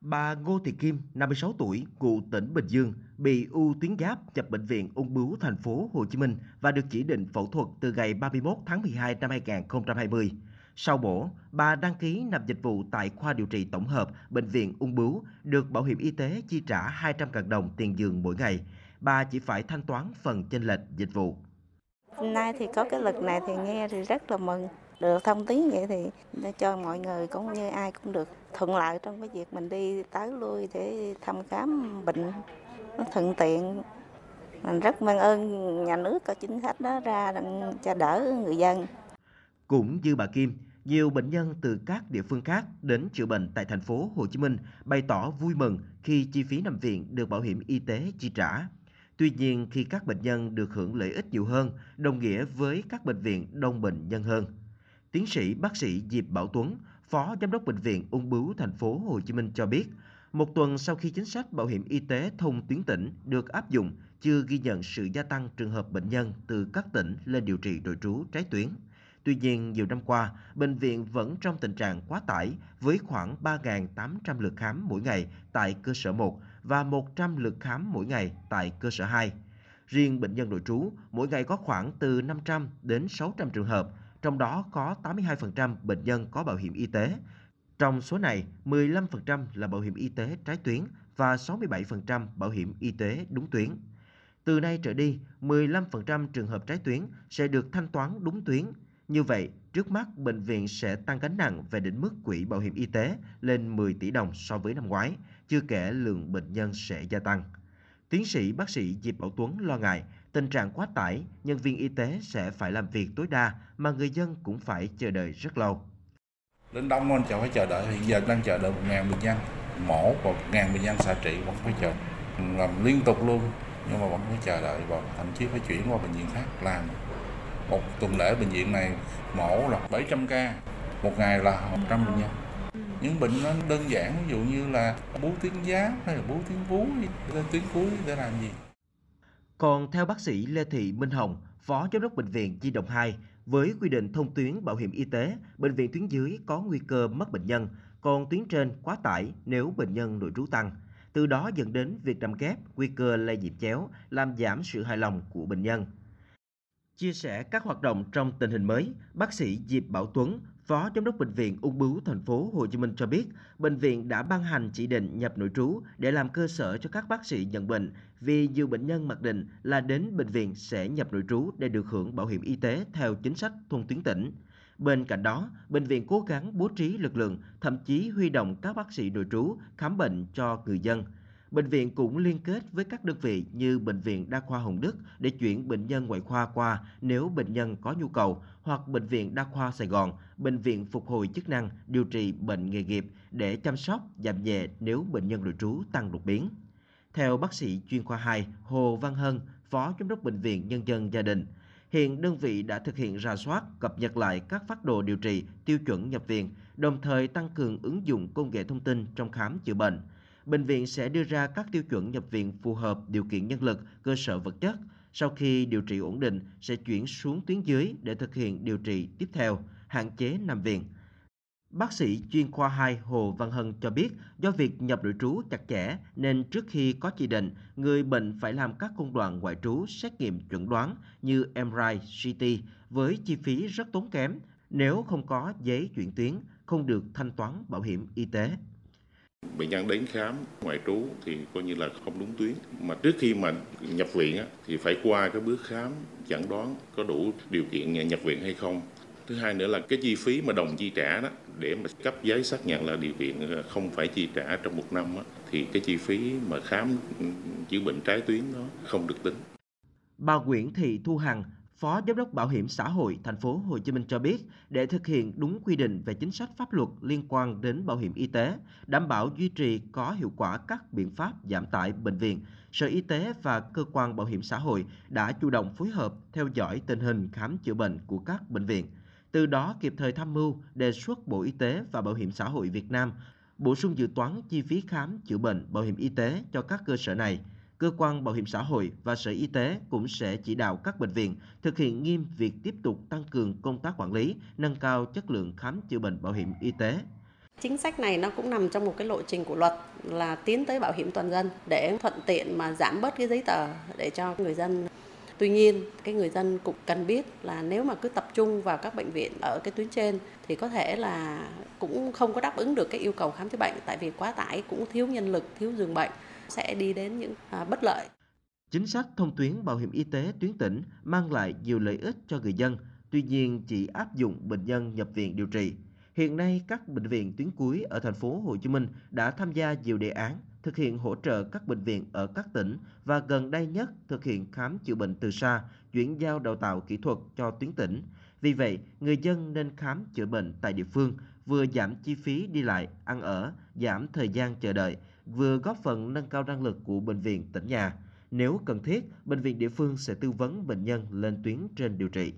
Bà Ngô Thị Kim, 56 tuổi, ngụ tỉnh Bình Dương, bị u tuyến giáp nhập bệnh viện ung bướu thành phố Hồ Chí Minh và được chỉ định phẫu thuật từ ngày 31 tháng 12 năm 2020. Sau mổ, bà đăng ký nằm dịch vụ tại khoa điều trị tổng hợp bệnh viện ung bướu, được bảo hiểm y tế chi trả 200.000 đồng tiền giường mỗi ngày. Bà chỉ phải thanh toán phần chênh lệch dịch vụ. Hôm nay thì có cái lực này thì nghe thì rất là mừng. Được thông tiếng vậy thì để cho mọi người cũng như ai cũng được thuận lợi trong cái việc mình đi tới lui để thăm khám bệnh nó thuận tiện. Mình rất mang ơn nhà nước có chính sách đó ra cho đỡ người dân. Cũng như bà Kim, nhiều bệnh nhân từ các địa phương khác đến chữa bệnh tại thành phố Hồ Chí Minh bày tỏ vui mừng khi chi phí nằm viện được bảo hiểm y tế chi trả. Tuy nhiên, khi các bệnh nhân được hưởng lợi ích nhiều hơn, đồng nghĩa với các bệnh viện đông bệnh nhân hơn. Tiến sĩ bác sĩ Diệp Bảo Tuấn, Phó Giám đốc Bệnh viện Ung bướu thành phố Hồ Chí Minh cho biết, một tuần sau khi chính sách bảo hiểm y tế thông tuyến tỉnh được áp dụng, chưa ghi nhận sự gia tăng trường hợp bệnh nhân từ các tỉnh lên điều trị nội trú trái tuyến. Tuy nhiên, nhiều năm qua, bệnh viện vẫn trong tình trạng quá tải với khoảng 3.800 lượt khám mỗi ngày tại cơ sở 1 và 100 lượt khám mỗi ngày tại cơ sở 2. Riêng bệnh nhân nội trú, mỗi ngày có khoảng từ 500 đến 600 trường hợp, trong đó có 82% bệnh nhân có bảo hiểm y tế. Trong số này, 15% là bảo hiểm y tế trái tuyến và 67% bảo hiểm y tế đúng tuyến. Từ nay trở đi, 15% trường hợp trái tuyến sẽ được thanh toán đúng tuyến. Như vậy, trước mắt bệnh viện sẽ tăng gánh nặng về đỉnh mức quỹ bảo hiểm y tế lên 10 tỷ đồng so với năm ngoái, chưa kể lượng bệnh nhân sẽ gia tăng. Tiến sĩ bác sĩ Diệp Bảo Tuấn lo ngại tình trạng quá tải, nhân viên y tế sẽ phải làm việc tối đa mà người dân cũng phải chờ đợi rất lâu. Đến đông anh chẳng phải chờ đợi, hiện giờ đang chờ đợi một ngàn bệnh nhân, mổ và một ngàn bệnh nhân xạ trị vẫn phải chờ. Làm liên tục luôn, nhưng mà vẫn phải chờ đợi và thậm chí phải chuyển qua bệnh viện khác làm. Một tuần lễ bệnh viện này mổ là 700 ca, một ngày là 100 bệnh nhân những bệnh nó đơn giản ví dụ như là bú tuyến giá hay là bú tuyến vú lên tuyến cuối để làm gì còn theo bác sĩ Lê Thị Minh Hồng, Phó Giám đốc Bệnh viện Di Động 2, với quy định thông tuyến bảo hiểm y tế, bệnh viện tuyến dưới có nguy cơ mất bệnh nhân, còn tuyến trên quá tải nếu bệnh nhân nội trú tăng. Từ đó dẫn đến việc nằm ghép, nguy cơ lây nhiễm chéo, làm giảm sự hài lòng của bệnh nhân. Chia sẻ các hoạt động trong tình hình mới, bác sĩ Diệp Bảo Tuấn, Phó Giám đốc Bệnh viện Ung bướu thành phố Hồ Chí Minh cho biết, bệnh viện đã ban hành chỉ định nhập nội trú để làm cơ sở cho các bác sĩ nhận bệnh vì nhiều bệnh nhân mặc định là đến bệnh viện sẽ nhập nội trú để được hưởng bảo hiểm y tế theo chính sách thông tuyến tỉnh. Bên cạnh đó, bệnh viện cố gắng bố trí lực lượng, thậm chí huy động các bác sĩ nội trú khám bệnh cho người dân – Bệnh viện cũng liên kết với các đơn vị như Bệnh viện Đa khoa Hồng Đức để chuyển bệnh nhân ngoại khoa qua nếu bệnh nhân có nhu cầu hoặc Bệnh viện Đa khoa Sài Gòn, Bệnh viện Phục hồi chức năng điều trị bệnh nghề nghiệp để chăm sóc giảm nhẹ nếu bệnh nhân nội trú tăng đột biến. Theo bác sĩ chuyên khoa 2 Hồ Văn Hân, Phó Giám đốc Bệnh viện Nhân dân Gia đình, hiện đơn vị đã thực hiện ra soát, cập nhật lại các phát đồ điều trị, tiêu chuẩn nhập viện, đồng thời tăng cường ứng dụng công nghệ thông tin trong khám chữa bệnh – bệnh viện sẽ đưa ra các tiêu chuẩn nhập viện phù hợp điều kiện nhân lực, cơ sở vật chất. Sau khi điều trị ổn định, sẽ chuyển xuống tuyến dưới để thực hiện điều trị tiếp theo, hạn chế nằm viện. Bác sĩ chuyên khoa 2 Hồ Văn Hân cho biết do việc nhập nội trú chặt chẽ nên trước khi có chỉ định, người bệnh phải làm các công đoạn ngoại trú xét nghiệm chuẩn đoán như MRI, CT với chi phí rất tốn kém. Nếu không có giấy chuyển tuyến, không được thanh toán bảo hiểm y tế bệnh nhân đến khám ngoại trú thì coi như là không đúng tuyến mà trước khi mà nhập viện thì phải qua cái bước khám chẩn đoán có đủ điều kiện nhập viện hay không thứ hai nữa là cái chi phí mà đồng chi trả đó để mà cấp giấy xác nhận là điều viện ờ, không phải chi trả trong một năm đó, thì cái chi phí mà khám chữa bệnh trái tuyến nó không được tính. Bà Nguyễn Thị Thu Hằng, Phó Giám đốc Bảo hiểm xã hội thành phố Hồ Chí Minh cho biết, để thực hiện đúng quy định về chính sách pháp luật liên quan đến bảo hiểm y tế, đảm bảo duy trì có hiệu quả các biện pháp giảm tải bệnh viện, Sở Y tế và cơ quan bảo hiểm xã hội đã chủ động phối hợp theo dõi tình hình khám chữa bệnh của các bệnh viện. Từ đó kịp thời tham mưu đề xuất Bộ Y tế và Bảo hiểm xã hội Việt Nam bổ sung dự toán chi phí khám chữa bệnh bảo hiểm y tế cho các cơ sở này – cơ quan bảo hiểm xã hội và sở y tế cũng sẽ chỉ đạo các bệnh viện thực hiện nghiêm việc tiếp tục tăng cường công tác quản lý, nâng cao chất lượng khám chữa bệnh bảo hiểm y tế. Chính sách này nó cũng nằm trong một cái lộ trình của luật là tiến tới bảo hiểm toàn dân để thuận tiện mà giảm bớt cái giấy tờ để cho người dân Tuy nhiên, cái người dân cũng cần biết là nếu mà cứ tập trung vào các bệnh viện ở cái tuyến trên thì có thể là cũng không có đáp ứng được cái yêu cầu khám chữa bệnh tại vì quá tải cũng thiếu nhân lực, thiếu giường bệnh sẽ đi đến những à, bất lợi. Chính sách thông tuyến bảo hiểm y tế tuyến tỉnh mang lại nhiều lợi ích cho người dân, tuy nhiên chỉ áp dụng bệnh nhân nhập viện điều trị. Hiện nay các bệnh viện tuyến cuối ở thành phố Hồ Chí Minh đã tham gia nhiều đề án thực hiện hỗ trợ các bệnh viện ở các tỉnh và gần đây nhất thực hiện khám chữa bệnh từ xa, chuyển giao đào tạo kỹ thuật cho tuyến tỉnh. Vì vậy, người dân nên khám chữa bệnh tại địa phương, vừa giảm chi phí đi lại, ăn ở, giảm thời gian chờ đợi, vừa góp phần nâng cao năng lực của bệnh viện tỉnh nhà. Nếu cần thiết, bệnh viện địa phương sẽ tư vấn bệnh nhân lên tuyến trên điều trị.